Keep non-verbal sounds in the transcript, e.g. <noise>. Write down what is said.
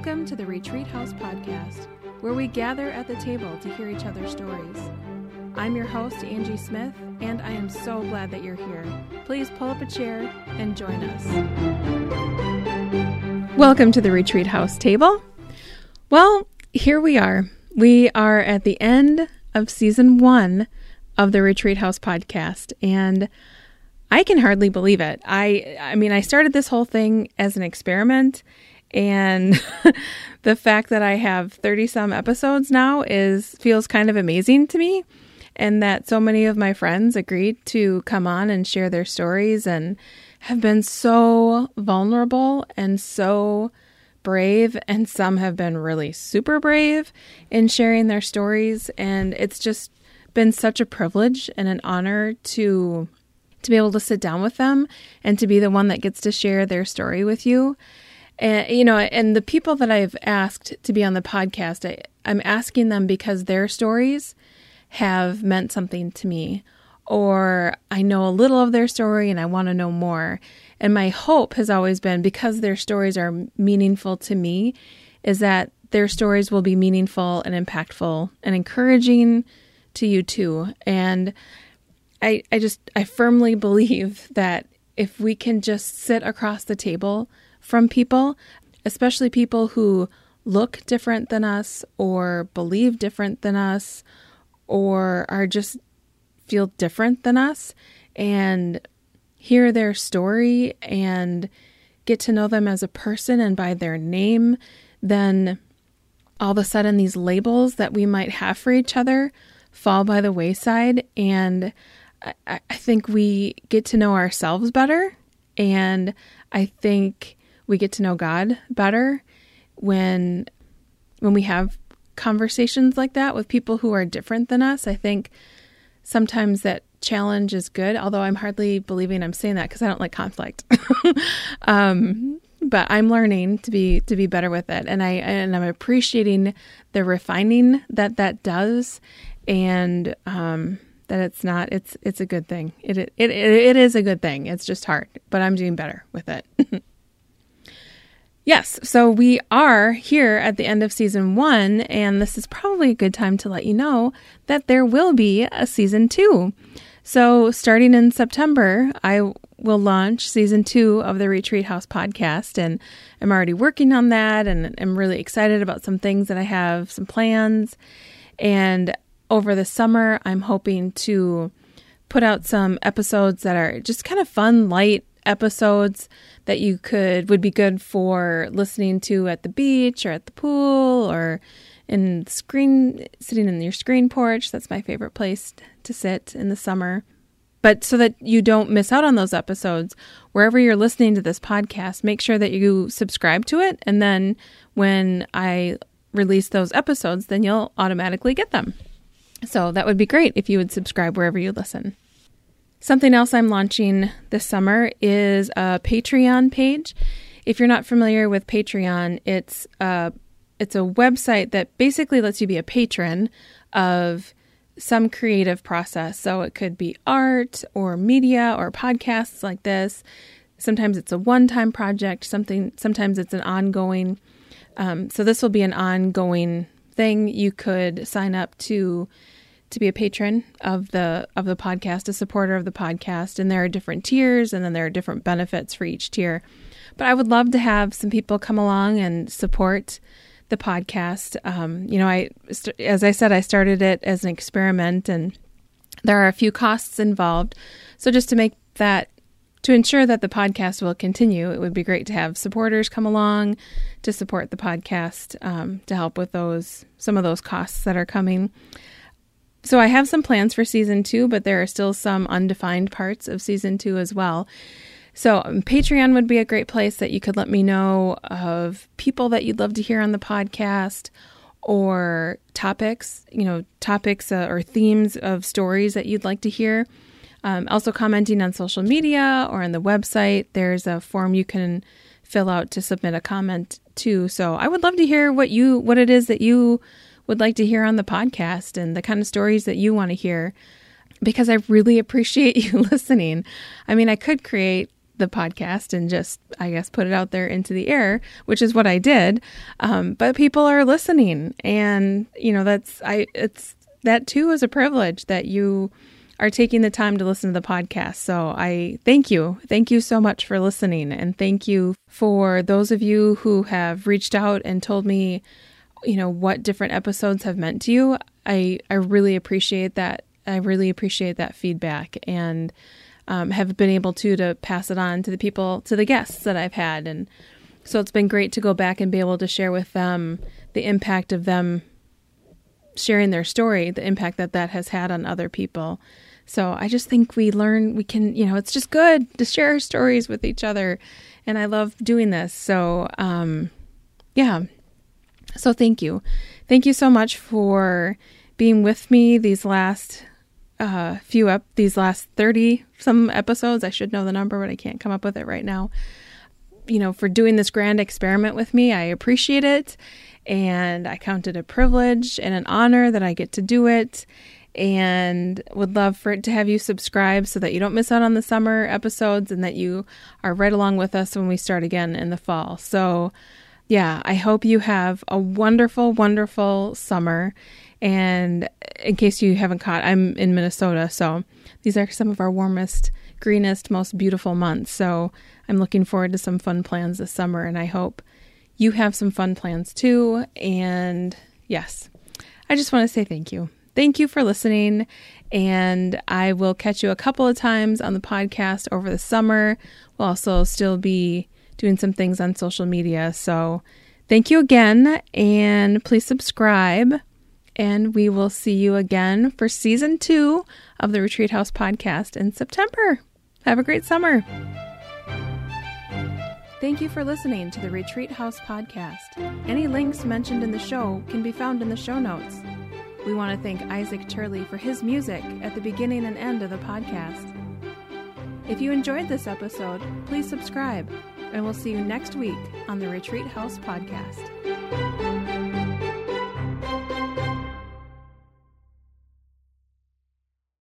Retreat House podcast, where we gather at the table to hear each other's stories. I'm your host, Angie Smith, and I am so glad that you're here. Please pull up a chair and join us. Welcome to the Retreat House table. Well, here we are. We are at the end of season one of the Retreat House podcast, and I can hardly believe it. I I mean, I started this whole thing as an experiment and <laughs> the fact that I have 30 some episodes now is feels kind of amazing to me and that so many of my friends agreed to come on and share their stories and have been so vulnerable and so brave and some have been really super brave in sharing their stories and it's just been such a privilege and an honor to to be able to sit down with them and to be the one that gets to share their story with you. And you know, and the people that I've asked to be on the podcast, I, I'm asking them because their stories have meant something to me, or I know a little of their story and I want to know more. And my hope has always been because their stories are meaningful to me, is that their stories will be meaningful and impactful and encouraging to you too. And I, I just, I firmly <laughs> believe that if we can just sit across the table from people, especially people who look different than us or believe different than us or are just feel different than us and hear their story and get to know them as a person and by their name, then all of a sudden these labels that we might have for each other fall by the wayside and I, I think we get to know ourselves better. And I think we get to know God better when when we have conversations like that with people who are different than us. I think sometimes that challenge is good, although I'm hardly believing I'm saying that because I don't like conflict. <laughs> um, but I'm learning to be to be better with it, and I and I'm appreciating the refining that that does, and um, that it's not it's it's a good thing. It it it, it is a good thing. It's just hard, but I'm doing better with it. <laughs> yes, so we are here at the end of season 1 and this is probably a good time to let you know that there will be a season 2. So, starting in September, I will launch season 2 of the Retreat House podcast and I'm already working on that and I'm really excited about some things that I have, some plans. And over the summer, I'm hoping to put out some episodes that are just kind of fun, light episodes that you could would be good for listening to at the beach or at the pool or in screen sitting in your screen porch. That's my favorite place to sit in the summer. But so that you don't miss out on those episodes, wherever you're listening to this podcast, make sure that you subscribe to it. And then when I release those episodes, then you'll automatically get them. So that would be great if you would subscribe wherever you listen. Something else I'm launching this summer is a Patreon page. If you're not familiar with Patreon, it's a, it's a website that basically lets you be a patron of some creative process. So it could be art or media or podcasts like this. Sometimes it's a one-time project. Something. Sometimes it's an ongoing. Um, so this will be an ongoing thing. You could sign up to to be a patron of the of the podcast, a supporter of the podcast, and there are different tiers, and then there are different benefits for each tier. But I would love to have some people come along and support the podcast. Um, you know, I as I said, I started it as an experiment, and there are a few costs involved. So just to make that to ensure that the podcast will continue, it would be great to have supporters come along to support the podcast um, to help with those some of those costs that are coming. So I have some plans for season two, but there are still some undefined parts of season two as well. So um, Patreon would be a great place that you could let me know of people that you'd love to hear on the podcast or topics, you know, topics uh, or themes of stories that you'd like to hear. Um, also, commenting on social media or on the website. There's a form you can fill out to submit a comment too. So I would love to hear what you what it is that you would like to hear on the podcast and the kind of stories that you want to hear because I really appreciate <laughs> you listening. I mean, I could create the podcast and just, I guess, put it out there into the air, which is what I did. Um, but people are listening, and you know, that's I. It's that too is a privilege that you are taking the time to listen to the podcast. So I thank you. Thank you so much for listening. And thank you for those of you who have reached out and told me, you know, what different episodes have meant to you. I, I really appreciate that. I really appreciate that feedback and um, have been able to to pass it on to the people, to the guests that I've had. And so it's been great to go back and be able to share with them the impact of them sharing their story, the impact that that has had on other people. So I just think we learn, we can, you know, it's just good to share stories with each other. And I love doing this. So, um, yeah. So thank you. Thank you so much for being with me these last uh, few up, these last 30 some episodes. I should know the number, but I can't come up with it right now. You know, for doing this grand experiment with me, I appreciate it. And I count it a privilege and an honor that I get to do it and would love for it to have you subscribe so that you don't miss out on the summer episodes and that you are right along with us when we start again in the fall. So, yeah, I hope you have a wonderful, wonderful summer. And in case you haven't caught, I'm in Minnesota, so these are some of our warmest, greenest, most beautiful months. So I'm looking forward to some fun plans this summer, and I hope you have some fun plans too. And yes, I just want to say thank you thank you for listening. And I will catch you a couple of times on the podcast over the summer. We'll also still be doing some things on social media. So thank you again. And please subscribe. And we will see you again for season two of the Retreat House podcast in September. Have a great summer. Thank you for listening to the Retreat House podcast. Any links mentioned in the show can be found in the show notes. We want to thank Isaac Turley for his music at the beginning and end of the podcast. If you enjoyed this episode, please subscribe, and we'll see you next week on the Retreat House Podcast.